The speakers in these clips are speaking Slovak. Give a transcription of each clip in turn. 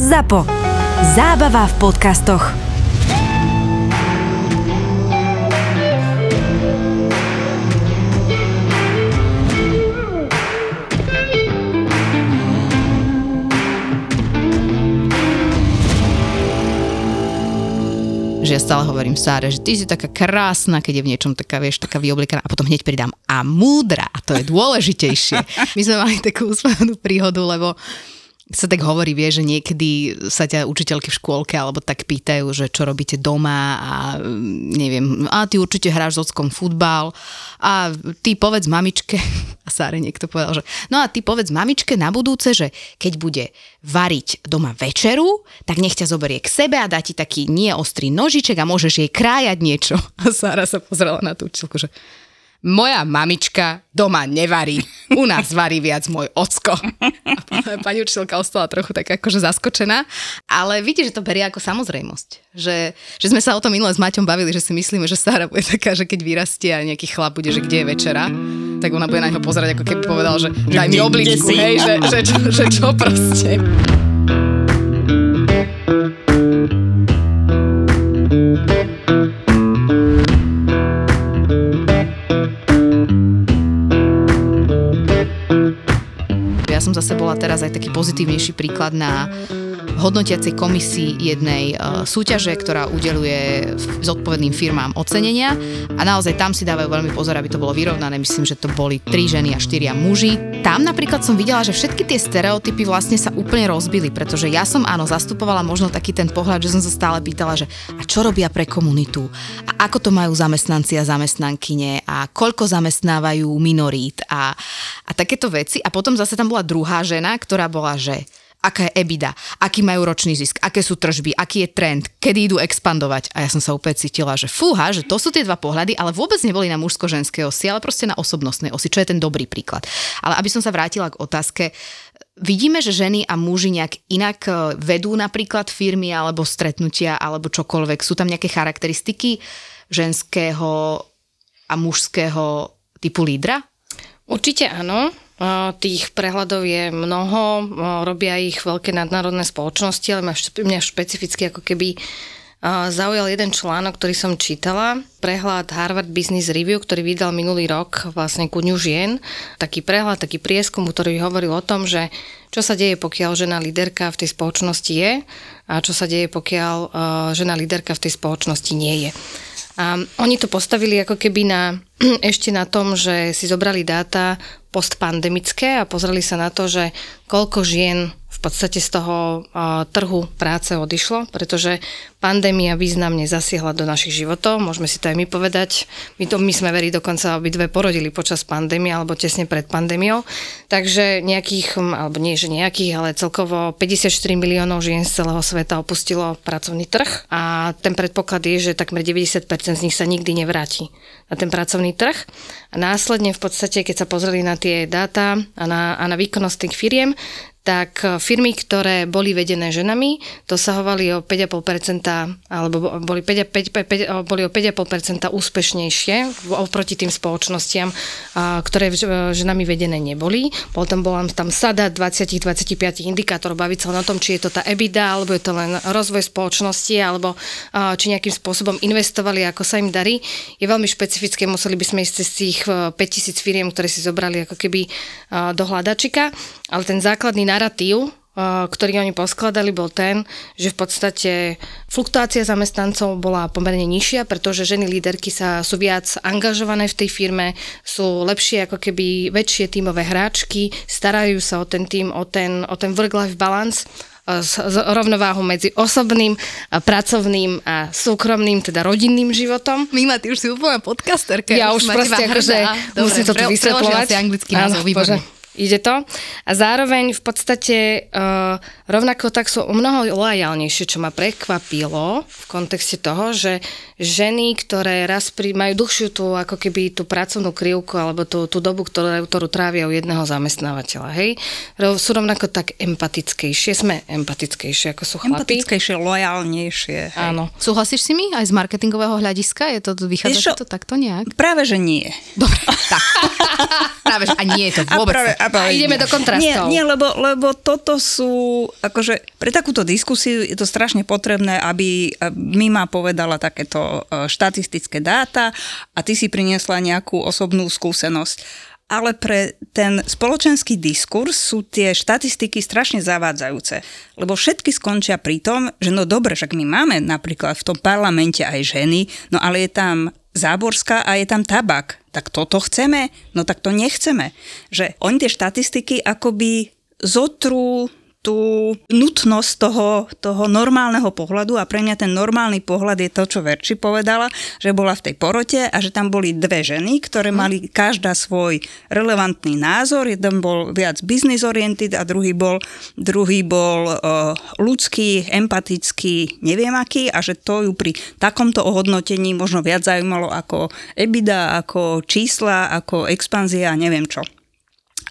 ZAPO. Zábava v podcastoch. že ja stále hovorím Sáre, že ty si taká krásna, keď je v niečom taká, vieš, taká vyoblikaná a potom hneď pridám a múdra a to je dôležitejšie. My sme mali takú úsmevnú príhodu, lebo sa tak hovorí, vie, že niekedy sa ťa učiteľky v škôlke alebo tak pýtajú, že čo robíte doma a mm, neviem, a ty určite hráš s ockom futbal a ty povedz mamičke, a Sáre niekto povedal, že no a ty povedz mamičke na budúce, že keď bude variť doma večeru, tak nech ťa zoberie k sebe a dá ti taký nie ostrý nožiček a môžeš jej krájať niečo. A Sára sa pozrela na tú učiteľku, že moja mamička doma nevarí. U nás varí viac môj ocko. Pani učiteľka ostala trochu tak akože zaskočená, ale vidíte, že to berie ako samozrejmosť. Že, že sme sa o tom minule s Maťom bavili, že si myslíme, že Sara bude taká, že keď vyrastie a nejaký chlap bude, že kde je večera, tak ona bude na neho pozerať, ako keby povedal, že daj mi obličku, hej, že, že, čo, že čo proste. Zase bola teraz aj taký pozitívnejší príklad na hodnotiacej komisii jednej uh, súťaže, ktorá udeluje zodpovedným firmám ocenenia a naozaj tam si dávajú veľmi pozor, aby to bolo vyrovnané. Myslím, že to boli tri ženy a štyria muži. Tam napríklad som videla, že všetky tie stereotypy vlastne sa úplne rozbili, pretože ja som áno zastupovala možno taký ten pohľad, že som sa stále pýtala, že a čo robia pre komunitu a ako to majú zamestnanci a zamestnankyne a koľko zamestnávajú minorít a, a takéto veci. A potom zase tam bola druhá žena, ktorá bola, že aká je EBITDA, aký majú ročný zisk, aké sú tržby, aký je trend, kedy idú expandovať. A ja som sa úplne cítila, že fúha, že to sú tie dva pohľady, ale vôbec neboli na mužsko-ženskej osi, ale proste na osobnostnej osi, čo je ten dobrý príklad. Ale aby som sa vrátila k otázke, vidíme, že ženy a muži nejak inak e, vedú napríklad firmy alebo stretnutia alebo čokoľvek. Sú tam nejaké charakteristiky ženského a mužského typu lídra? Určite áno. Tých prehľadov je mnoho, robia ich veľké nadnárodné spoločnosti, ale mňa špecificky ako keby zaujal jeden článok, ktorý som čítala. Prehľad Harvard Business Review, ktorý vydal minulý rok vlastne ku Dňu žien. Taký prehľad, taký prieskum, ktorý hovoril o tom, že čo sa deje, pokiaľ žena líderka v tej spoločnosti je a čo sa deje, pokiaľ žena líderka v tej spoločnosti nie je. A oni to postavili ako keby na, ešte na tom, že si zobrali dáta postpandemické a pozreli sa na to, že koľko žien v podstate z toho trhu práce odišlo, pretože pandémia významne zasiahla do našich životov, môžeme si to aj my povedať. My, to, my sme veri dokonca obidve porodili počas pandémie alebo tesne pred pandémiou, takže nejakých, alebo nie že nejakých, ale celkovo 54 miliónov žien z celého sveta opustilo pracovný trh a ten predpoklad je, že takmer 90% z nich sa nikdy nevráti. Na ten pracovný trh. A následne v podstate, keď sa pozreli na tie dáta a na, a na výkonnosť tých firiem, tak e, firmy, ktoré boli vedené ženami, dosahovali o 5,5% alebo boli, 5, 5, 5, boli o 5,5% úspešnejšie oproti tým spoločnostiam, ktoré e, ženami vedené neboli. Potom bola tam sada 20-25 indikátorov, baviť sa o tom, či je to tá EBITDA, alebo je to len rozvoj spoločnosti, alebo či nejakým spôsobom investovali, ako sa im darí. Je veľmi špecifické, museli by sme ísť z tých 5000 e, firiem, ktoré si zobrali ako keby do hľadačika, ale ten základný narratív, ktorý oni poskladali, bol ten, že v podstate fluktuácia zamestnancov bola pomerne nižšia, pretože ženy líderky sa, sú viac angažované v tej firme, sú lepšie ako keby väčšie tímové hráčky, starajú sa o ten tým, o ten, o ten work-life balance z, z rovnováhu medzi osobným, pracovným a súkromným, teda rodinným životom. Mima, ty už si úplne podcasterka. Ja už proste akože musím to tu vysvetľovať. si anglický názov, výborne. Ide to. A zároveň v podstate uh, rovnako tak sú o mnoho lojálnejšie, čo ma prekvapilo v kontexte toho, že ženy, ktoré raz pri, majú dlhšiu tú, ako keby tú pracovnú krivku alebo tú, tú dobu, ktorú, ktorú trávia u jedného zamestnávateľa, hej, sú rovnako tak empatickejšie, sme empatickejšie ako sú chlapi. Empatickejšie, lojálnejšie. Hej. Áno. Súhlasíš si mi aj z marketingového hľadiska? Je to, vychádza to takto nejak? Práve, že nie. Dobre, tak. práve, že a nie je to vôbec. A, práve, a, práve a ideme nie. do kontrastov. Nie, nie lebo, lebo toto sú, akože pre takúto diskusiu je to strašne potrebné, aby Mima povedala takéto štatistické dáta a ty si priniesla nejakú osobnú skúsenosť ale pre ten spoločenský diskurs sú tie štatistiky strašne zavádzajúce. Lebo všetky skončia pri tom, že no dobre, však my máme napríklad v tom parlamente aj ženy, no ale je tam Záborská a je tam tabak. Tak toto chceme? No tak to nechceme. Že oni tie štatistiky akoby zotrú tú nutnosť toho, toho normálneho pohľadu a pre mňa ten normálny pohľad je to, čo Verči povedala, že bola v tej porote a že tam boli dve ženy, ktoré mhm. mali každá svoj relevantný názor. Jeden bol viac business oriented a druhý bol, druhý bol uh, ľudský, empatický, neviem aký a že to ju pri takomto ohodnotení možno viac zaujímalo ako EBITDA, ako čísla, ako expanzia a neviem čo.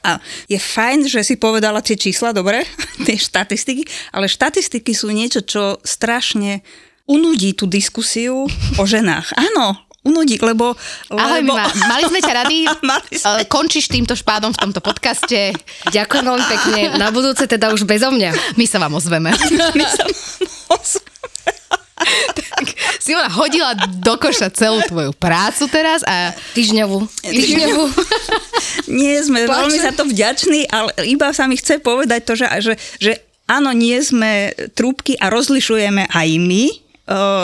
A je fajn, že si povedala tie čísla, dobre, tie štatistiky, ale štatistiky sú niečo, čo strašne unudí tú diskusiu o ženách. Áno, unudí, lebo... Ahoj, lebo... Mima, mali sme ťa rady, sme. končíš týmto špádom v tomto podcaste. Ďakujem veľmi pekne, na budúce teda už bezo mňa. My sa vám ozveme. My sa vám ozveme tak si ona hodila do koša celú tvoju prácu teraz a... Týždňovú. Týždňovú. Nie sme Plačem. veľmi za to vďační, ale iba sa mi chce povedať to, že, že, že áno, nie sme trúbky a rozlišujeme aj my,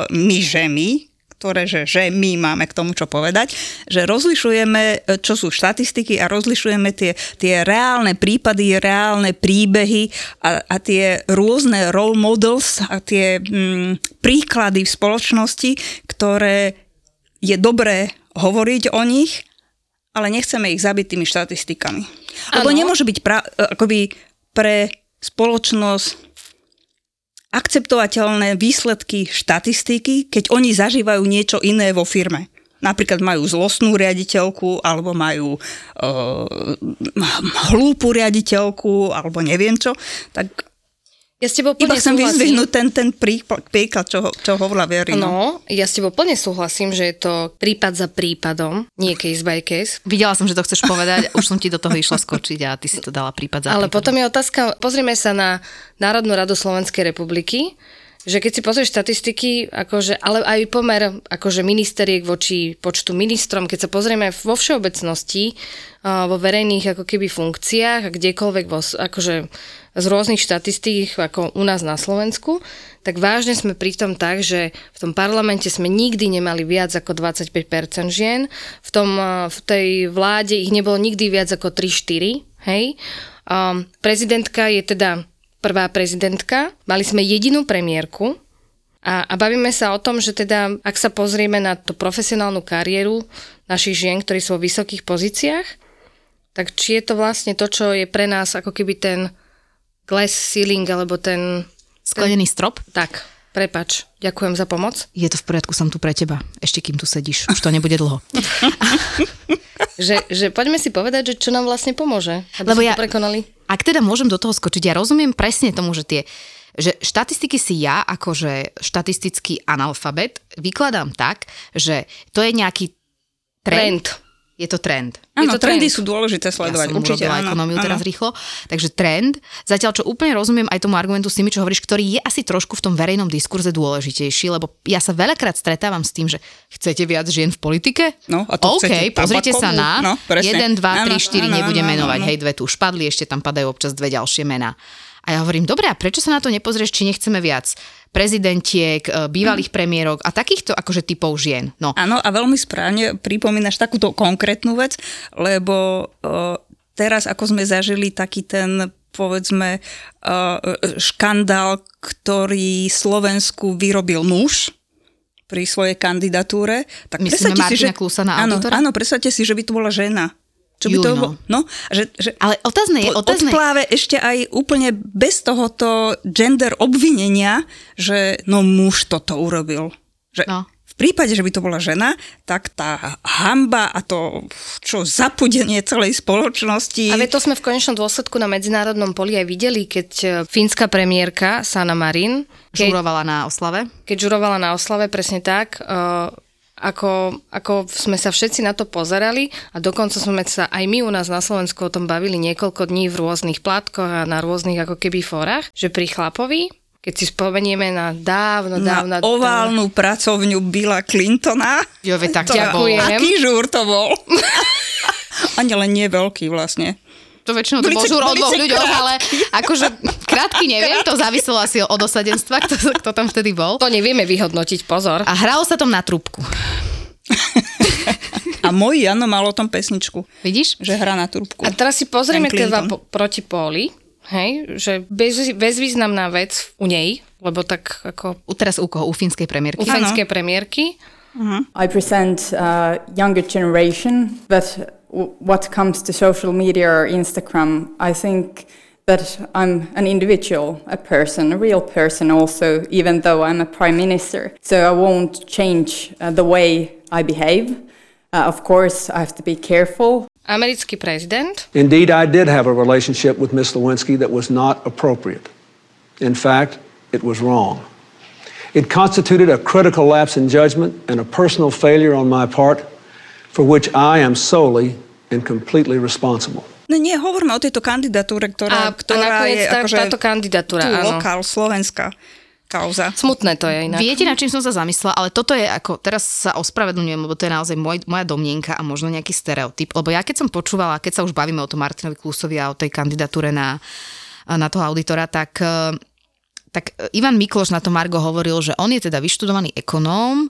my ženy, ktoré, že, že my máme k tomu čo povedať, že rozlišujeme, čo sú štatistiky a rozlišujeme tie, tie reálne prípady, reálne príbehy a, a tie rôzne role models a tie mm, príklady v spoločnosti, ktoré je dobré hovoriť o nich, ale nechceme ich zabiť tými štatistikami. Lebo nemôže byť pra, akoby pre spoločnosť akceptovateľné výsledky štatistiky, keď oni zažívajú niečo iné vo firme. Napríklad majú zlostnú riaditeľku, alebo majú uh, hlúpu riaditeľku, alebo neviem čo, tak ja s tebou plne Iba chcem vyzvihnúť ten, ten príklad, čo, čo hovorila Verina. No, ja s tebou plne súhlasím, že je to prípad za prípadom, nie case by case. Videla som, že to chceš povedať, už som ti do toho išla skočiť a ty si to dala prípad za Ale prípadom. potom je otázka, pozrieme sa na Národnú radu Slovenskej republiky, že keď si pozrieš štatistiky, akože, ale aj pomer akože ministeriek voči počtu ministrom, keď sa pozrieme vo všeobecnosti, vo verejných ako keby funkciách a kdekoľvek vo, akože z rôznych štatistík ako u nás na Slovensku, tak vážne sme pri tom tak, že v tom parlamente sme nikdy nemali viac ako 25% žien, v, tom, v tej vláde ich nebolo nikdy viac ako 3-4, hej. Um, prezidentka je teda prvá prezidentka, mali sme jedinú premiérku. A, a bavíme sa o tom, že teda, ak sa pozrieme na tú profesionálnu kariéru našich žien, ktorí sú vo vysokých pozíciách, tak či je to vlastne to, čo je pre nás ako keby ten glass ceiling, alebo ten... Sklenený strop? Tak, prepač, ďakujem za pomoc. Je to v poriadku, som tu pre teba, ešte kým tu sedíš, už to nebude dlho. že, že poďme si povedať, že čo nám vlastne pomôže, aby Lebo ja, to prekonali. Ak teda môžem do toho skočiť, ja rozumiem presne tomu, že tie že štatistiky si ja, akože štatistický analfabet, vykladám tak, že to je nejaký trend. trend je to trend. Áno, to trendy trend. sú dôležité sledovať. Ja som Určite, áno, ekonómiu áno. teraz rýchlo. Takže trend, zatiaľ čo úplne rozumiem aj tomu argumentu s tými, čo hovoríš, ktorý je asi trošku v tom verejnom diskurze dôležitejší, lebo ja sa veľakrát stretávam s tým, že chcete viac žien v politike? No, a to OK, pozrite sa na no, 1, 2, 3, 4, nebudem menovať, hej, dve tu už padli, ešte tam padajú občas dve ďalšie mená. A ja hovorím, dobre, a prečo sa na to nepozrieš, či nechceme viac prezidentiek, e, bývalých premiérok a takýchto akože typov žien? No. Áno, a veľmi správne pripomínaš takúto konkrétnu vec, lebo uh, teraz ako sme zažili taký ten povedzme uh, škandál, ktorý Slovensku vyrobil muž, pri svojej kandidatúre. Tak Myslíme Martina si, že, Klusa na auditora? Áno, áno, predstavte si, že by to bola žena. Čo by to no. no že, že Ale otázne je, otázne... Odpláve ešte aj úplne bez tohoto gender obvinenia, že no muž toto urobil. Že, no. v prípade, že by to bola žena, tak tá hamba a to, čo zapudenie celej spoločnosti... Ale to sme v konečnom dôsledku na medzinárodnom poli aj videli, keď e, fínska premiérka Sana Marin... Keď, žurovala na oslave. Keď žurovala na oslave, presne tak. Uh, ako, ako sme sa všetci na to pozerali a dokonca sme sa aj my u nás na Slovensku o tom bavili niekoľko dní v rôznych plátkoch a na rôznych ako keby fórach, že pri chlapovi keď si spomenieme na dávno, dávno... Na oválnu dávno. pracovňu Billa Clintona. Jo, tak ďakujem. Aký žúr to bol. Ani len nie veľký vlastne. To väčšinou to bol žúr o dvoch ľuďoch, ale akože krátky neviem, to záviselo asi od osadenstva, kto, kto tam vtedy bol. To nevieme vyhodnotiť, pozor. A hralo sa tom na trúbku. A môj Jano mal o tom pesničku. Vidíš? Že hrá na trúbku. A teraz si pozrieme teda po, proti Póli hej, že bez, bezvýznamná vec u nej, lebo tak ako... U, teraz u koho? U fínskej premiérky? U fínskej premiérky. Uh-huh. I present a younger generation, but what comes to social media or Instagram, I think that I'm an individual, a person, a real person also, even though I'm a prime minister. So I won't change uh, the way I behave. Uh, of course, I have to be careful Americký prezident. Indeed, I did have a relationship with Miss Lewinsky that was not appropriate. In fact, it was wrong. It constituted a critical lapse in judgment and a personal failure on my part for which I am solely and completely responsible. No nie, hovoríme o tejto kandidatúre, ktorá, a, ktorá a je tá, akože táto kandidatúra, tu áno. lokál, Slovenska kauza. Smutné to je inak. Viete, na čím som sa zamyslela, ale toto je ako, teraz sa ospravedlňujem, lebo to je naozaj môj, moja domnienka a možno nejaký stereotyp, lebo ja keď som počúvala, keď sa už bavíme o tom Martinovi Klusovi a o tej kandidatúre na, na toho auditora, tak tak Ivan Mikloš na to Margo hovoril, že on je teda vyštudovaný ekonóm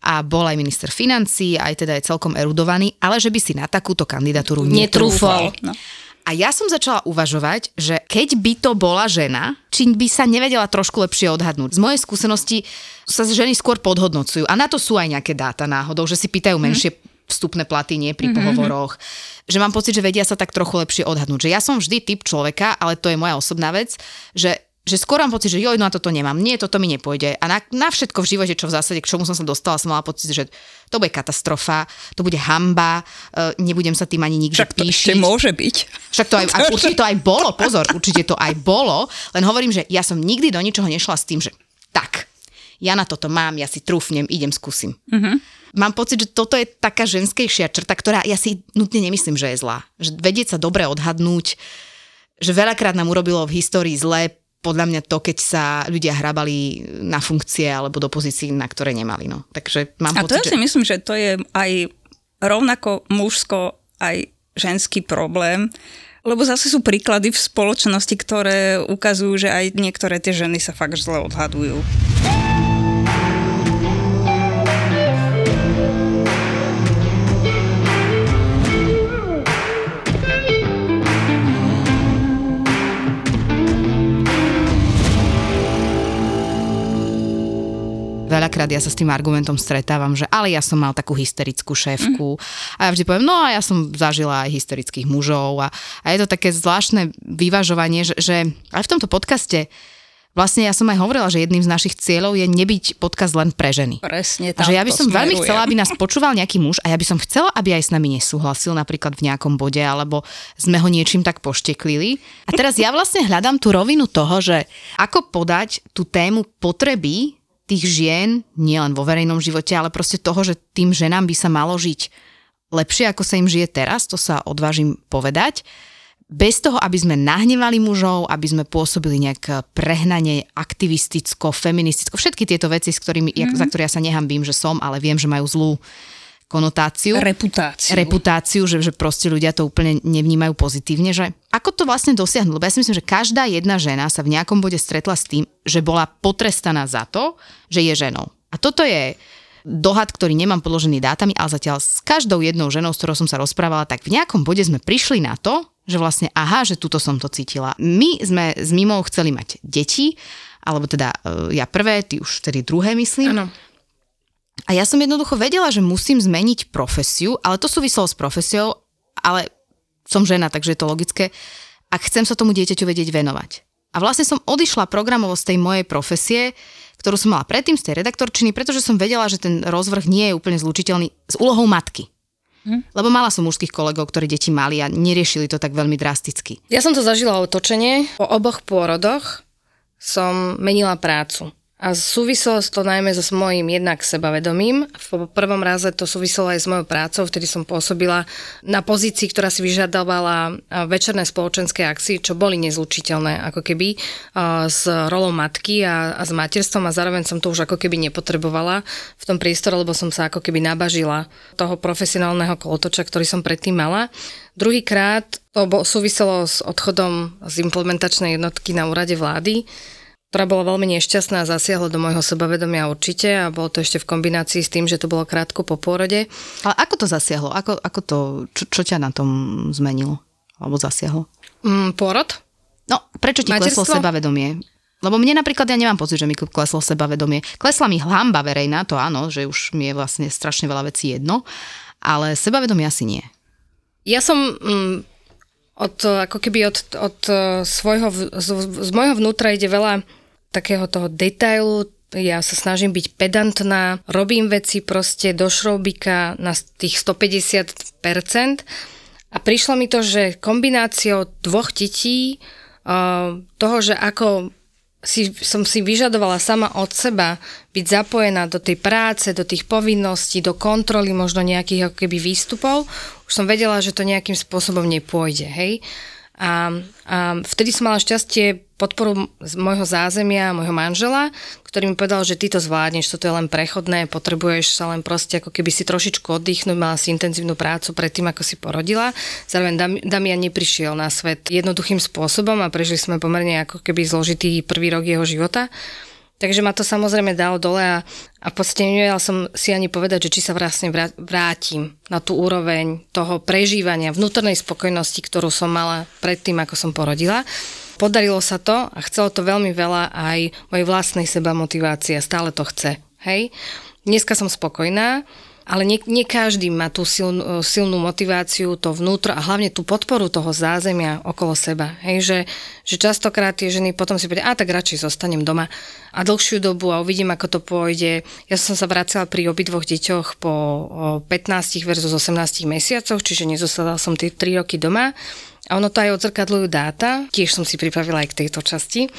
a bol aj minister financí, aj teda je celkom erudovaný, ale že by si na takúto kandidatúru netrúfal. No. A ja som začala uvažovať, že keď by to bola žena, či by sa nevedela trošku lepšie odhadnúť. Z mojej skúsenosti sa ženy skôr podhodnocujú. A na to sú aj nejaké dáta náhodou, že si pýtajú menšie vstupné platy, nie pri mm-hmm. pohovoroch. Že mám pocit, že vedia sa tak trochu lepšie odhadnúť. Že ja som vždy typ človeka, ale to je moja osobná vec, že že skôr mám pocit, že joj, no a toto nemám, nie, toto mi nepôjde. A na, na všetko v živote, čo v zásade, k čomu som sa dostala, som mala pocit, že to bude katastrofa, to bude hamba, uh, nebudem sa tým ani nikde Však to píšiť. ešte môže byť. Však to aj, aj, určite to aj bolo, pozor, určite to aj bolo, len hovorím, že ja som nikdy do ničoho nešla s tým, že tak, ja na toto mám, ja si trúfnem, idem, skúsim. Uh-huh. Mám pocit, že toto je taká ženskejšia črta, ktorá ja si nutne nemyslím, že je zlá. Že vedieť sa dobre odhadnúť, že veľakrát nám urobilo v histórii zle podľa mňa to, keď sa ľudia hrabali na funkcie alebo do pozícií, na ktoré nemali. No. Takže mám A pocit, to ja si že... myslím, že to je aj rovnako mužsko, aj ženský problém, lebo zase sú príklady v spoločnosti, ktoré ukazujú, že aj niektoré tie ženy sa fakt zle odhadujú. Veľakrát ja sa s tým argumentom stretávam, že ale ja som mal takú hysterickú šéfku. Mm. A ja vždy poviem, no a ja som zažila aj hysterických mužov. A, a je to také zvláštne vyvažovanie, že, že aj v tomto podcaste Vlastne ja som aj hovorila, že jedným z našich cieľov je nebyť podcast len pre ženy. Presne tak. že ja by som smerujem. veľmi chcela, aby nás počúval nejaký muž a ja by som chcela, aby aj s nami nesúhlasil napríklad v nejakom bode, alebo sme ho niečím tak pošteklili. A teraz ja vlastne hľadám tú rovinu toho, že ako podať tú tému potreby tých žien, nielen vo verejnom živote, ale proste toho, že tým ženám by sa malo žiť lepšie, ako sa im žije teraz, to sa odvážim povedať, bez toho, aby sme nahnevali mužov, aby sme pôsobili nejak prehnanie aktivisticko, feministicko, všetky tieto veci, s ktorými, mm-hmm. za ktoré ja sa nehambím, že som, ale viem, že majú zlú konotáciu. Reputáciu. Reputáciu, že, že proste ľudia to úplne nevnímajú pozitívne, že ako to vlastne dosiahnuť? Lebo ja si myslím, že každá jedna žena sa v nejakom bode stretla s tým, že bola potrestaná za to, že je ženou. A toto je dohad, ktorý nemám podložený dátami, ale zatiaľ s každou jednou ženou, s ktorou som sa rozprávala, tak v nejakom bode sme prišli na to, že vlastne aha, že tuto som to cítila. My sme s Mimou chceli mať deti, alebo teda e, ja prvé, ty už tedy druhé myslím. Ano. A ja som jednoducho vedela, že musím zmeniť profesiu, ale to súviselo s profesiou, ale som žena, takže je to logické. A chcem sa tomu dieťaťu vedieť venovať. A vlastne som odišla programovo z tej mojej profesie, ktorú som mala predtým z tej redaktorčiny, pretože som vedela, že ten rozvrh nie je úplne zlučiteľný s úlohou matky. Hm? Lebo mala som mužských kolegov, ktorí deti mali a neriešili to tak veľmi drasticky. Ja som to zažila otočenie. Po oboch pôrodoch som menila prácu. A súviselo to najmä so mojím jednak sebavedomím. V prvom raze to súviselo aj s mojou prácou, vtedy som pôsobila na pozícii, ktorá si vyžadovala večerné spoločenské akcie, čo boli nezlučiteľné ako keby s rolou matky a, a s materstvom a zároveň som to už ako keby nepotrebovala v tom priestore, lebo som sa ako keby nabažila toho profesionálneho kolotoča, ktorý som predtým mala. Druhýkrát to súviselo s odchodom z implementačnej jednotky na úrade vlády, ktorá bola veľmi nešťastná a zasiahla do môjho sebavedomia určite a bolo to ešte v kombinácii s tým, že to bolo krátko po pôrode. Ale ako to zasiahlo? Ako, ako to, čo, čo ťa na tom zmenilo? Alebo zasiahlo? Mm, pôrod? No, prečo ti Materstvo? kleslo sebavedomie? Lebo mne napríklad, ja nemám pocit, že mi kleslo sebavedomie. Klesla mi hamba verejná, to áno, že už mi je vlastne strašne veľa vecí jedno, ale sebavedomie asi nie. Ja som mm, od, ako keby od, od svojho, z, z môjho vnútra ide veľa takého toho detailu, ja sa snažím byť pedantná, robím veci proste do šroubika na tých 150% a prišlo mi to, že kombináciou dvoch detí, toho, že ako si, som si vyžadovala sama od seba byť zapojená do tej práce, do tých povinností, do kontroly možno nejakých ako keby výstupov, už som vedela, že to nejakým spôsobom nepôjde, hej. A, a vtedy som mala šťastie podporu z môjho zázemia, môjho manžela, ktorý mi povedal, že ty to zvládneš, toto je len prechodné, potrebuješ sa len proste ako keby si trošičku oddychnúť, mala si intenzívnu prácu predtým, ako si porodila. Zároveň Damian neprišiel na svet jednoduchým spôsobom a prežili sme pomerne ako keby zložitý prvý rok jeho života. Takže ma to samozrejme dalo dole a, a v podstate nevedela som si ani povedať, že či sa vlastne vrátim na tú úroveň toho prežívania vnútornej spokojnosti, ktorú som mala predtým, ako som porodila. Podarilo sa to a chcelo to veľmi veľa aj mojej vlastnej seba motivácie. Stále to chce. Hej? Dneska som spokojná, ale nie, nie každý má tú silnú, silnú motiváciu, to vnútro a hlavne tú podporu toho zázemia okolo seba. Hej, že, že častokrát tie ženy potom si povedia, a tak radšej zostanem doma a dlhšiu dobu a uvidím, ako to pôjde. Ja som sa vracala pri obidvoch deťoch po 15 versus 18 mesiacoch, čiže nezostala som tie 3 roky doma. A ono to aj odzrkadľujú dáta, tiež som si pripravila aj k tejto časti.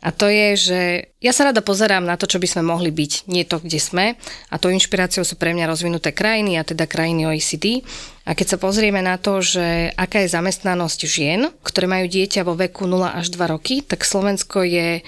A to je, že ja sa rada pozerám na to, čo by sme mohli byť, nie to, kde sme. A to inšpiráciou sú pre mňa rozvinuté krajiny, a teda krajiny OECD. A keď sa pozrieme na to, že aká je zamestnanosť žien, ktoré majú dieťa vo veku 0 až 2 roky, tak Slovensko je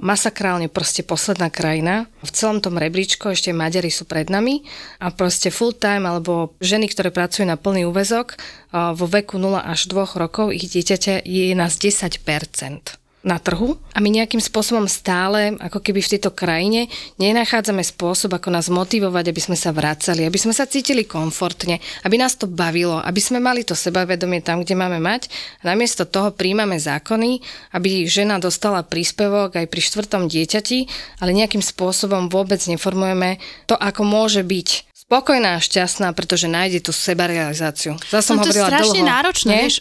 masakrálne proste posledná krajina. V celom tom rebríčku ešte Maďari sú pred nami a proste full time alebo ženy, ktoré pracujú na plný úvezok vo veku 0 až 2 rokov, ich dieťaťa je nás 10% na trhu a my nejakým spôsobom stále, ako keby v tejto krajine, nenachádzame spôsob, ako nás motivovať, aby sme sa vracali, aby sme sa cítili komfortne, aby nás to bavilo, aby sme mali to sebavedomie tam, kde máme mať. A namiesto toho príjmame zákony, aby žena dostala príspevok aj pri štvrtom dieťati, ale nejakým spôsobom vôbec neformujeme to, ako môže byť spokojná a šťastná, pretože nájde tú sebarealizáciu. Zase som no to hovorila je strašne dlho, náročné, vieš,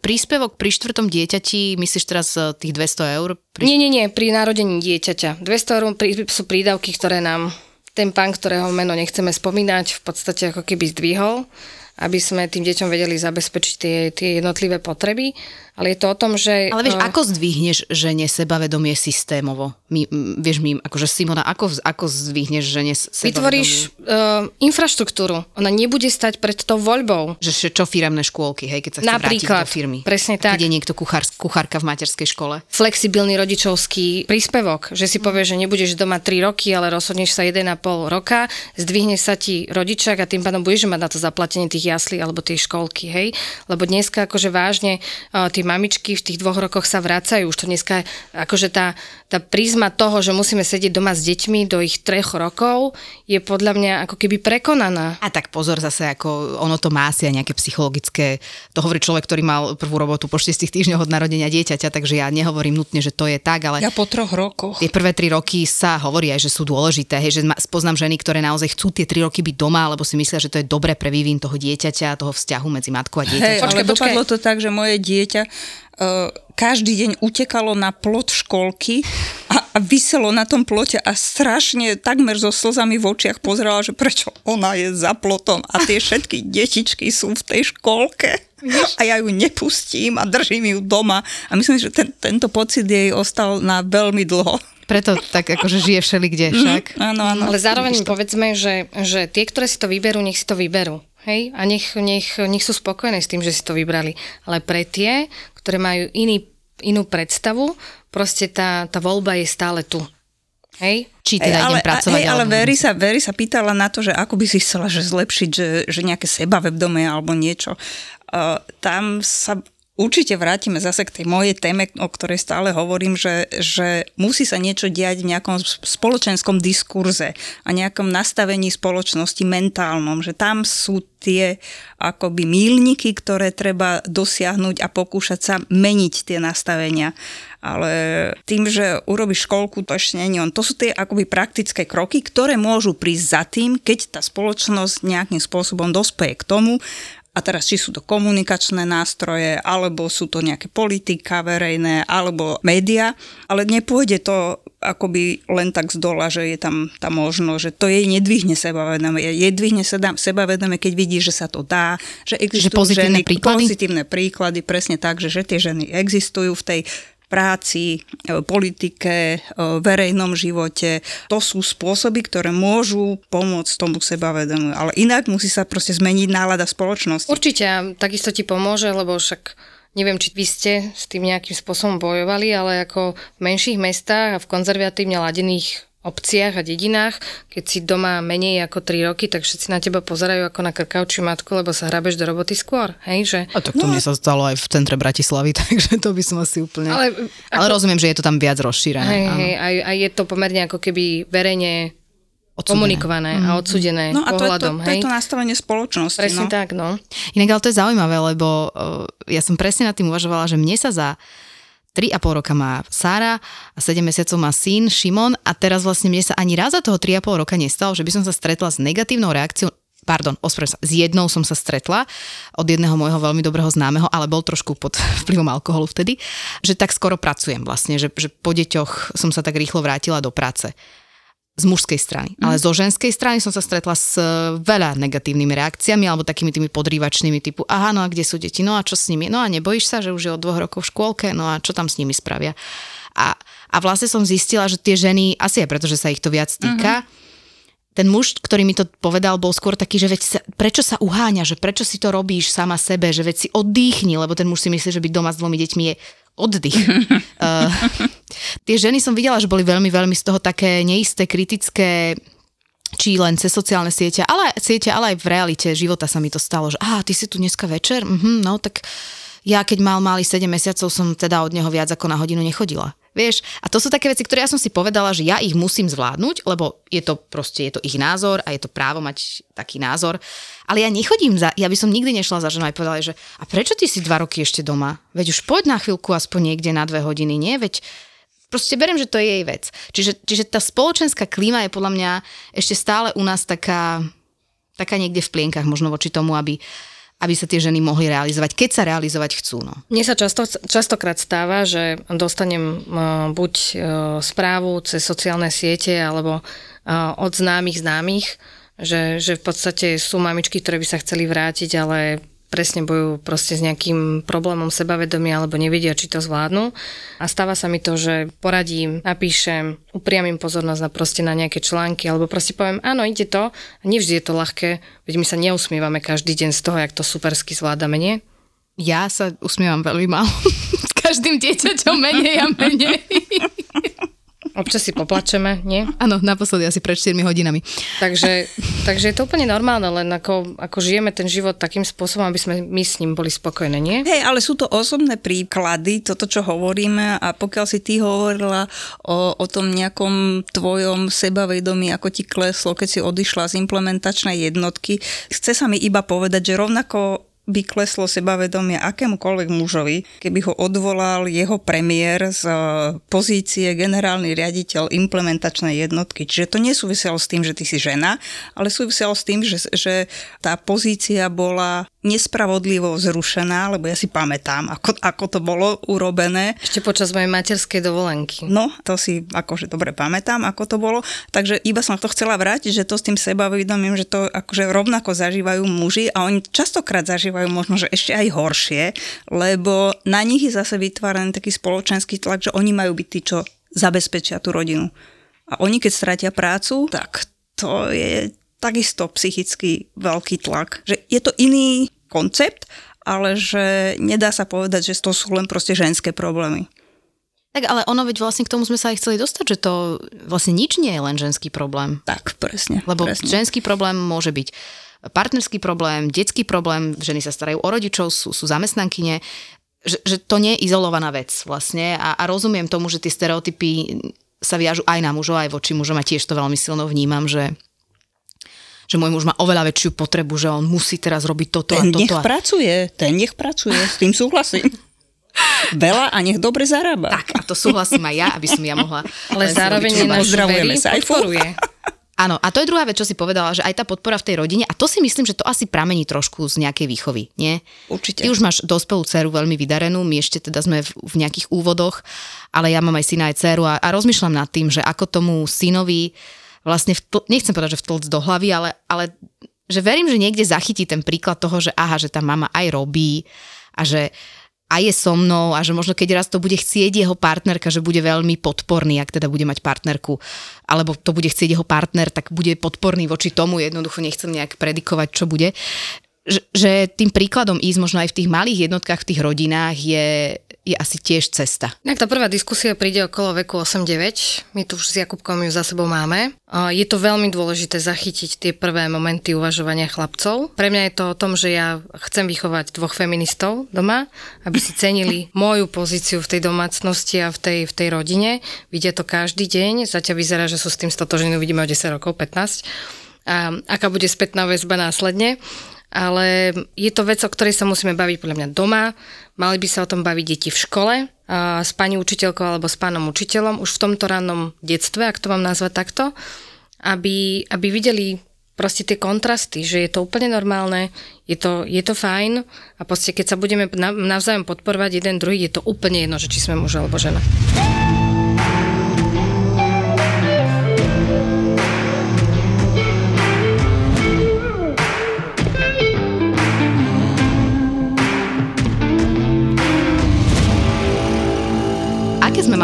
príspevok pri štvrtom dieťati, myslíš teraz e, tých 200 eur? Pri... Nie, nie, nie, pri narodení dieťaťa. 200 eur sú prídavky, ktoré nám ten pán, ktorého meno nechceme spomínať, v podstate ako keby zdvihol aby sme tým deťom vedeli zabezpečiť tie, tie jednotlivé potreby. Ale je to o tom, že... Ale vieš, uh, ako zdvihneš žene sebavedomie systémovo? My, vieš, my, akože Simona, ako, ako zdvihneš žene sebavedomie? Vytvoríš uh, infraštruktúru. Ona nebude stať pred tou voľbou. Že čo firemné škôlky, hej, keď sa chce Napríklad, vrátiť do firmy. presne tak. Keď je niekto kuchár, kuchárka v materskej škole. Flexibilný rodičovský príspevok, že si povieš, že nebudeš doma 3 roky, ale rozhodneš sa 1,5 roka, zdvihne sa ti rodičak a tým pádom budeš mať na to zaplatenie tých jasly alebo tie školky, hej? Lebo dneska akože vážne uh, tie mamičky v tých dvoch rokoch sa vracajú. Už to dneska akože tá, tá prízma toho, že musíme sedieť doma s deťmi do ich troch rokov je podľa mňa ako keby prekonaná. A tak pozor zase, ako ono to má asi aj nejaké psychologické, to hovorí človek, ktorý mal prvú robotu po 6 týždňoch od narodenia dieťaťa, takže ja nehovorím nutne, že to je tak, ale... Ja po troch rokoch. Tie prvé tri roky sa hovorí aj, že sú dôležité, hej, že poznám ženy, ktoré naozaj chcú tie tri roky byť doma, lebo si myslia, že to je dobre pre vývin toho dieťaťa, toho vzťahu medzi matkou a dieťaťom. Hej, ale počkej. dopadlo to tak, že moje dieťa uh, každý deň utekalo na plot školky a, a vyselo na tom plote a strašne takmer so slzami v očiach pozerala, že prečo ona je za plotom a tie všetky detičky sú v tej školke a ja ju nepustím a držím ju doma. A myslím, že ten, tento pocit jej ostal na veľmi dlho. Preto tak akože žije všeli kde však. Áno, áno. Ale zároveň povedzme, že, že tie, ktoré si to vyberú, nech si to vyberú. Hej? A nech, nech, nech sú spokojné s tým, že si to vybrali. Ale pre tie, ktoré majú iný, inú predstavu, proste tá, tá voľba je stále tu. Hej? Či teda ale, idem pracovať. hej, ale Veri sa, Veri sa pýtala na to, že ako by si chcela že zlepšiť, že, že nejaké sebavedomie alebo niečo. Uh, tam sa určite vrátime zase k tej mojej téme, o ktorej stále hovorím, že, že musí sa niečo diať v nejakom sp- spoločenskom diskurze a nejakom nastavení spoločnosti mentálnom, že tam sú tie akoby mílniky, ktoré treba dosiahnuť a pokúšať sa meniť tie nastavenia. Ale tým, že urobíš školku, to ešte nie on. To sú tie akoby praktické kroky, ktoré môžu prísť za tým, keď tá spoločnosť nejakým spôsobom dospeje k tomu, a teraz či sú to komunikačné nástroje, alebo sú to nejaké politika verejné, alebo média, ale nepôjde to akoby len tak z dola, že je tam tá možnosť, že to jej nedvihne sebavedomie. Jej dvihne sebavedomie, keď vidí, že sa to dá, že existujú pozitívne ženy, príklady? pozitívne príklady, presne tak, že, že tie ženy existujú v tej práci, e, politike, e, verejnom živote. To sú spôsoby, ktoré môžu pomôcť tomu sebavedomiu. Ale inak musí sa proste zmeniť nálada spoločnosti. Určite takisto ti pomôže, lebo však neviem, či vy ste s tým nejakým spôsobom bojovali, ale ako v menších mestách a v konzervatívne ladených obciach a dedinách, keď si doma menej ako 3 roky, tak všetci na teba pozerajú ako na krkavčiu matku, lebo sa hrabeš do roboty skôr, hej, že... A tak to mne sa stalo aj v centre Bratislavy, takže to by som asi úplne... Ale Ale rozumiem, že je to tam viac rozšírené. Hej, áno. hej, a, a je to pomerne ako keby verejne Odsúdené. komunikované a odsudené No a to je to, pohľadom, to, je hej. to nastavenie spoločnosti. Presne no. tak, no. Inak ale to je zaujímavé, lebo uh, ja som presne nad tým uvažovala, že mne sa za 3,5 roka má Sára a 7 mesiacov má syn Šimon a teraz vlastne mne sa ani raz za toho 3,5 roka nestalo, že by som sa stretla s negatívnou reakciou pardon, ospravedlňujem sa, s jednou som sa stretla od jedného môjho veľmi dobrého známeho, ale bol trošku pod vplyvom alkoholu vtedy, že tak skoro pracujem vlastne, že, že po deťoch som sa tak rýchlo vrátila do práce z mužskej strany. Ale zo ženskej strany som sa stretla s e, veľa negatívnymi reakciami alebo takými tými podrývačnými typu aha, no a kde sú deti, no a čo s nimi? No a nebojíš sa, že už je od dvoch rokov v škôlke, no a čo tam s nimi spravia? A, a vlastne som zistila, že tie ženy, asi aj preto, že sa ich to viac týka, ten muž, ktorý mi to povedal, bol skôr taký, že veď sa, prečo sa uháňa, že prečo si to robíš sama sebe, že veď si oddychni, lebo ten muž si myslí, že byť doma s dvomi deťmi je oddych. uh, tie ženy som videla, že boli veľmi, veľmi z toho také neisté, kritické, či len cez sociálne siete, ale, siete, ale aj v realite života sa mi to stalo, že aha, ty si tu dneska večer, mhm, no tak ja keď mal malý 7 mesiacov, som teda od neho viac ako na hodinu nechodila. Vieš, a to sú také veci, ktoré ja som si povedala, že ja ich musím zvládnuť, lebo je to proste, je to ich názor a je to právo mať taký názor. Ale ja nechodím za, ja by som nikdy nešla za ženou a povedala, že a prečo ty si dva roky ešte doma? Veď už poď na chvíľku aspoň niekde na dve hodiny, nie? Veď proste beriem, že to je jej vec. Čiže, čiže tá spoločenská klíma je podľa mňa ešte stále u nás taká, taká niekde v plienkach možno voči tomu, aby, aby sa tie ženy mohli realizovať, keď sa realizovať chcú. No. Mne sa často, častokrát stáva, že dostanem uh, buď uh, správu cez sociálne siete alebo uh, od známych známych, že, že v podstate sú mamičky, ktoré by sa chceli vrátiť, ale presne bojujú proste s nejakým problémom sebavedomia alebo nevedia, či to zvládnu. A stáva sa mi to, že poradím, napíšem, upriamím pozornosť na proste na nejaké články alebo proste poviem, áno, ide to. A nevždy je to ľahké, veď my sa neusmievame každý deň z toho, jak to supersky zvládame, nie? Ja sa usmievam veľmi málo. S každým dieťaťom menej a menej. Občas si poplačeme, nie? Áno, naposledy asi pred 4 hodinami. Takže, takže je to úplne normálne, len ako, ako žijeme ten život takým spôsobom, aby sme my s ním boli spokojné, nie? Hej, ale sú to osobné príklady, toto, čo hovoríme a pokiaľ si ty hovorila o, o tom nejakom tvojom sebavedomí, ako ti kleslo, keď si odišla z implementačnej jednotky, chce sa mi iba povedať, že rovnako by kleslo sebavedomie akémukoľvek mužovi, keby ho odvolal jeho premiér z e, pozície generálny riaditeľ implementačnej jednotky. Čiže to nesúviselo s tým, že ty si žena, ale súviselo s tým, že, že tá pozícia bola nespravodlivo zrušená, lebo ja si pamätám, ako, ako to bolo urobené. Ešte počas mojej materskej dovolenky. No, to si akože dobre pamätám, ako to bolo. Takže iba som to chcela vrátiť, že to s tým sebavedomím, že to akože rovnako zažívajú muži a oni častokrát zažívajú možno, že ešte aj horšie, lebo na nich je zase vytváraný taký spoločenský tlak, že oni majú byť tí, čo zabezpečia tú rodinu. A oni, keď stratia prácu, tak to je takisto psychicky veľký tlak. Že je to iný koncept, ale že nedá sa povedať, že to sú len proste ženské problémy. Tak ale ono, veď vlastne k tomu sme sa aj chceli dostať, že to vlastne nič nie je len ženský problém. Tak, presne. Lebo presne. ženský problém môže byť partnerský problém, detský problém, ženy sa starajú o rodičov, sú, sú zamestnankyne, že, že to nie je izolovaná vec vlastne a, a rozumiem tomu, že tie stereotypy sa viažu aj na mužov, aj voči mužom a tiež to veľmi silno vnímam, že že môj muž má oveľa väčšiu potrebu, že on musí teraz robiť toto ten a toto. nech a... pracuje, ten nech pracuje, s tým súhlasím. Veľa a nech dobre zarába. Tak, a to súhlasím aj ja, aby som ja mohla... Ale si zároveň je náš podporuje. Áno, a to je druhá vec, čo si povedala, že aj tá podpora v tej rodine, a to si myslím, že to asi pramení trošku z nejakej výchovy, nie? Určite. Ty už máš dospelú dceru veľmi vydarenú, my ešte teda sme v, v nejakých úvodoch, ale ja mám aj syna aj dceru a, a rozmýšľam nad tým, že ako tomu synovi vlastne, vtl, nechcem povedať, že vtlc do hlavy, ale, ale že verím, že niekde zachytí ten príklad toho, že aha, že tá mama aj robí a že a je so mnou a že možno keď raz to bude chcieť jeho partnerka, že bude veľmi podporný, ak teda bude mať partnerku, alebo to bude chcieť jeho partner, tak bude podporný voči tomu, jednoducho nechcem nejak predikovať, čo bude. Že, že tým príkladom ísť možno aj v tých malých jednotkách, v tých rodinách je, je asi tiež cesta. Tak tá prvá diskusia príde okolo veku 8-9. My tu už s Jakubkom ju za sebou máme. Je to veľmi dôležité zachytiť tie prvé momenty uvažovania chlapcov. Pre mňa je to o tom, že ja chcem vychovať dvoch feministov doma, aby si cenili moju pozíciu v tej domácnosti a v tej, v tej rodine. Vidia to každý deň. Zatiaľ vyzerá, že sú s tým stotožení, uvidíme o 10 rokov, 15. A aká bude spätná väzba následne ale je to vec, o ktorej sa musíme baviť podľa mňa doma. Mali by sa o tom baviť deti v škole, s pani učiteľkou alebo s pánom učiteľom už v tomto rannom detstve, ak to mám nazvať takto, aby, aby videli proste tie kontrasty, že je to úplne normálne, je to, je to fajn a proste keď sa budeme na- navzájom podporovať jeden druhý, je to úplne jedno, že či sme muž alebo žena.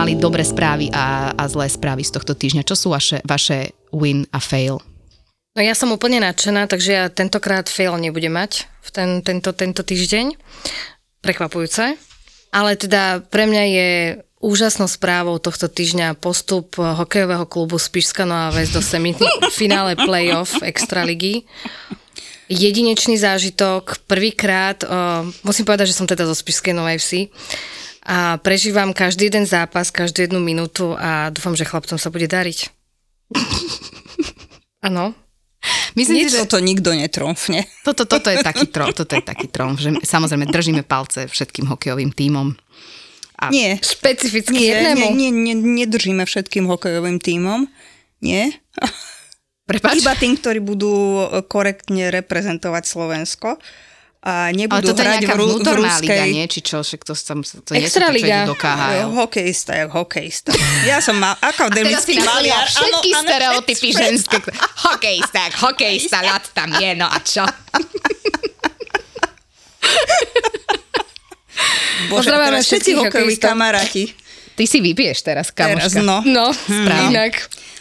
Mali dobré správy a, a zlé správy z tohto týždňa? Čo sú vaše, vaše win a fail? No ja som úplne nadšená, takže ja tentokrát fail nebudem mať v ten, tento, tento týždeň. Prekvapujúce. Ale teda pre mňa je úžasnou správou tohto týždňa postup hokejového klubu Spišská Nová Ves do semifinále playoff Extraligy. Jedinečný zážitok, prvýkrát, o, musím povedať, že som teda zo Spišskej Novej Vsi a prežívam každý jeden zápas, každú jednu minútu a dúfam, že chlapcom sa bude dariť. Áno, Myslím Nič že to nikto netromfne. toto, toto je taký trom, toto je taký trom, že samozrejme držíme palce všetkým hokejovým tímom. A Nie. špecificky Nie, jednému. nie, nie, nie, nedržíme všetkým hokejovým tímom. Nie. Prepač? Iba tým, ktorí budú korektne reprezentovať Slovensko a Ale nebudú toto je hrať v, nejaká ru- v ruskej... liga, nie? Či čo, však to, tam, to nie sú Extraliga. to, čo idú do KHL. Hokejista, jak hokejista. Ja som mal Teraz akademický maliar. všetky áno, stereotypy všetko. ženské. Hokejista, jak hokejista, ľad tam je, no a čo? Bože, Pozdravujeme teraz všetci hokejoví kamaráti. Ty si vypiješ teraz, Teraz, kamoška. no. No, Správne. inak.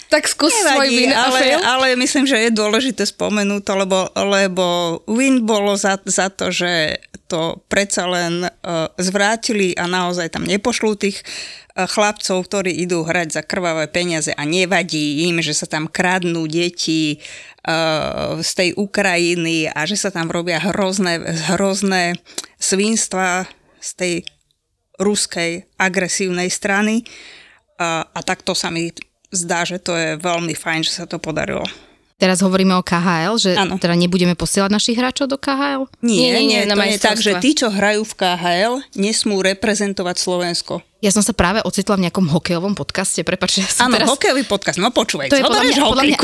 Tak skús svoj Nevadí, win a ale, ale myslím, že je dôležité spomenúť to, lebo, lebo win bolo za, za to, že to predsa len uh, zvrátili a naozaj tam nepošlú tých uh, chlapcov, ktorí idú hrať za krvavé peniaze a nevadí im, že sa tam kradnú deti uh, z tej Ukrajiny a že sa tam robia hrozné, hrozné svinstva z tej ruskej agresívnej strany. A, a takto sa mi zdá, že to je veľmi fajn, že sa to podarilo. Teraz hovoríme o KHL, že Áno. teda nebudeme posielať našich hráčov do KHL? Nie, Nie, nie, nie, to je tak, že tí, čo hrajú v KHL, nesmú reprezentovať Slovensko. Ja som sa práve ocitla v nejakom hokejovom podcaste, ja som Áno, teraz... hokejový podcast, no počúvaj, To je podľa mňa, podľa mňa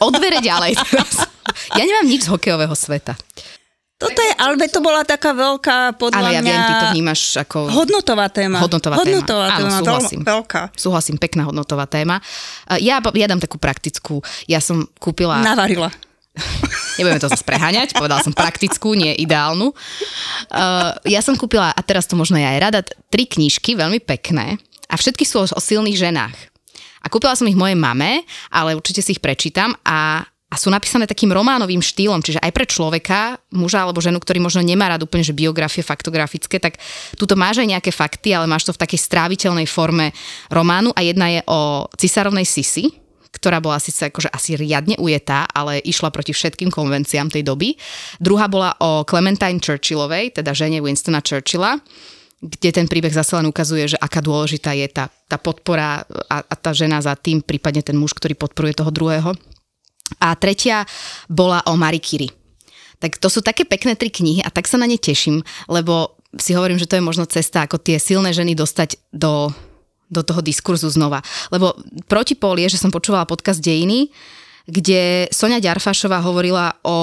o dvere ďalej teraz. Ja nemám nič z hokejového sveta. Toto je, ale to bola taká veľká, podľa Áno, ja mňa, viem, ty to vnímaš ako... hodnotová téma. Hodnotová téma. hodnotová Áno, téma, súhlasím. veľ- veľká. Súhlasím, pekná hodnotová téma. Ja, ja dám takú praktickú. Ja som kúpila... Navarila. Nebudeme to zase preháňať, povedala som praktickú, nie ideálnu. Uh, ja som kúpila, a teraz to možno ja aj rada, tri knižky, veľmi pekné, a všetky sú o, o silných ženách. A kúpila som ich mojej mame, ale určite si ich prečítam a, a sú napísané takým románovým štýlom, čiže aj pre človeka, muža alebo ženu, ktorý možno nemá rád úplne že biografie faktografické, tak tuto máš aj nejaké fakty, ale máš to v takej stráviteľnej forme románu a jedna je o cisárovnej Sisi, ktorá bola síce akože asi riadne ujetá, ale išla proti všetkým konvenciám tej doby. Druhá bola o Clementine Churchillovej, teda žene Winstona Churchilla, kde ten príbeh zase len ukazuje, že aká dôležitá je tá, tá podpora a, a tá žena za tým, prípadne ten muž, ktorý podporuje toho druhého. A tretia bola o Marie Curie. Tak to sú také pekné tri knihy a tak sa na ne teším, lebo si hovorím, že to je možno cesta, ako tie silné ženy dostať do, do toho diskurzu znova. Lebo protipol je, že som počúvala podcast Dejiny, kde Sonia Ďarfašová hovorila o,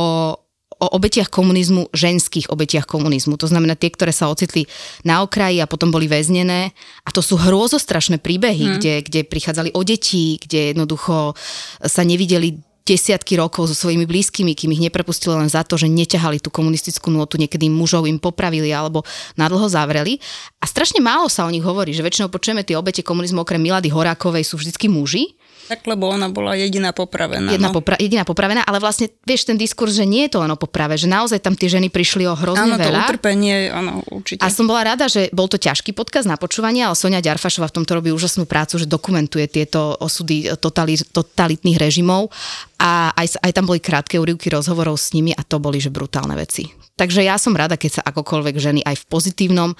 o obetiach komunizmu, ženských obetiach komunizmu. To znamená tie, ktoré sa ocitli na okraji a potom boli väznené. A to sú hrôzostrašné príbehy, hmm. kde, kde prichádzali o deti, kde jednoducho sa nevideli desiatky rokov so svojimi blízkymi, kým ich neprepustili len za to, že neťahali tú komunistickú nôtu, niekedy mužov im popravili alebo nadlho zavreli. A strašne málo sa o nich hovorí, že väčšinou počujeme tie obete komunizmu okrem Milady Horákovej sú vždycky muži, Tak, lebo ona bola jediná popravená. jedna no. popra- jediná popravená, ale vlastne vieš ten diskurs, že nie je to len o poprave, že naozaj tam tie ženy prišli o hrozne Áno, to veľa. utrpenie, áno, určite. A som bola rada, že bol to ťažký podcast na počúvanie, ale Sonia Ďarfašová v tomto robí úžasnú prácu, že dokumentuje tieto osudy totali, totalitných režimov a aj, aj tam boli krátke úryvky rozhovorov s nimi a to boli, že brutálne veci. Takže ja som rada, keď sa akokoľvek ženy aj v pozitívnom,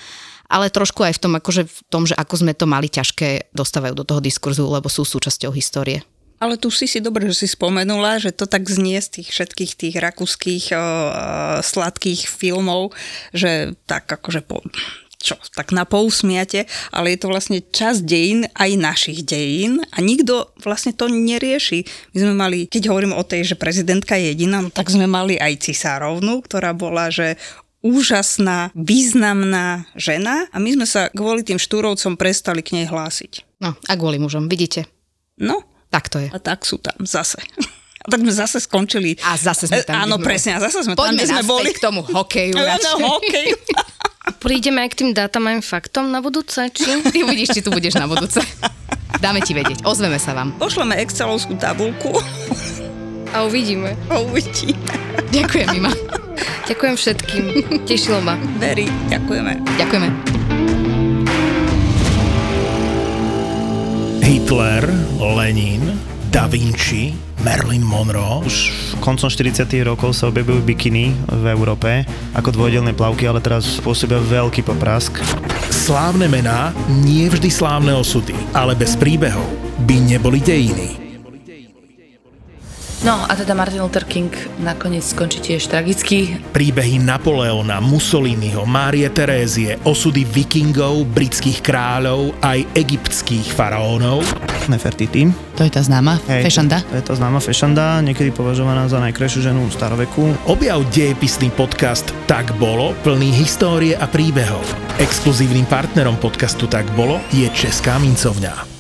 ale trošku aj v tom, akože v tom, že ako sme to mali ťažké, dostávajú do toho diskurzu, lebo sú súčasťou histórie. Ale tu si si dobre, že si spomenula, že to tak znie z tých všetkých tých rakúskych uh, sladkých filmov, že tak akože po, čo, tak na pousmiate, ale je to vlastne čas dejín, aj našich dejín a nikto vlastne to nerieši. My sme mali, keď hovorím o tej, že prezidentka je jediná, no tak sme mali aj cisárovnu, ktorá bola, že úžasná, významná žena a my sme sa kvôli tým štúrovcom prestali k nej hlásiť. No a kvôli mužom, vidíte? No, Tak to je. a tak sú tam zase. A tak sme zase skončili. A zase sme tam, E, Áno, kde sme- presne, a zase sme Poďme tam, sme boli. k tomu hokeju. Áno. Prídeme aj k tým dátam aj faktom na budúce, či? Ty uvidíš, či tu budeš na budúce. Dáme ti vedieť, ozveme sa vám. Pošleme Excelovskú tabulku A uvidíme. a uvidíme. Ďakujem, Mima. Ďakujem všetkým. Tešilo ma. Veri, ďakujeme. Ďakujeme. Hitler, Lenin, Da Vinci, Marilyn Monroe. Už koncom 40 rokov sa objavujú bikiny v Európe ako dvojdelné plavky, ale teraz pôsobia veľký poprask. Slávne mená, nie vždy slávne osudy, ale bez príbehov by neboli dejiny. No a teda Martin Luther King nakoniec skončí tiež tragicky. Príbehy Napoleona, Mussoliniho, Márie Terézie, osudy vikingov, britských kráľov, aj egyptských faraónov. Nefertiti. To je tá známa Hej, fešanda. To je tá známa fešanda, niekedy považovaná za najkrajšiu ženu staroveku. Objav dejepisný podcast Tak bolo, plný histórie a príbehov. Exkluzívnym partnerom podcastu Tak bolo je Česká mincovňa.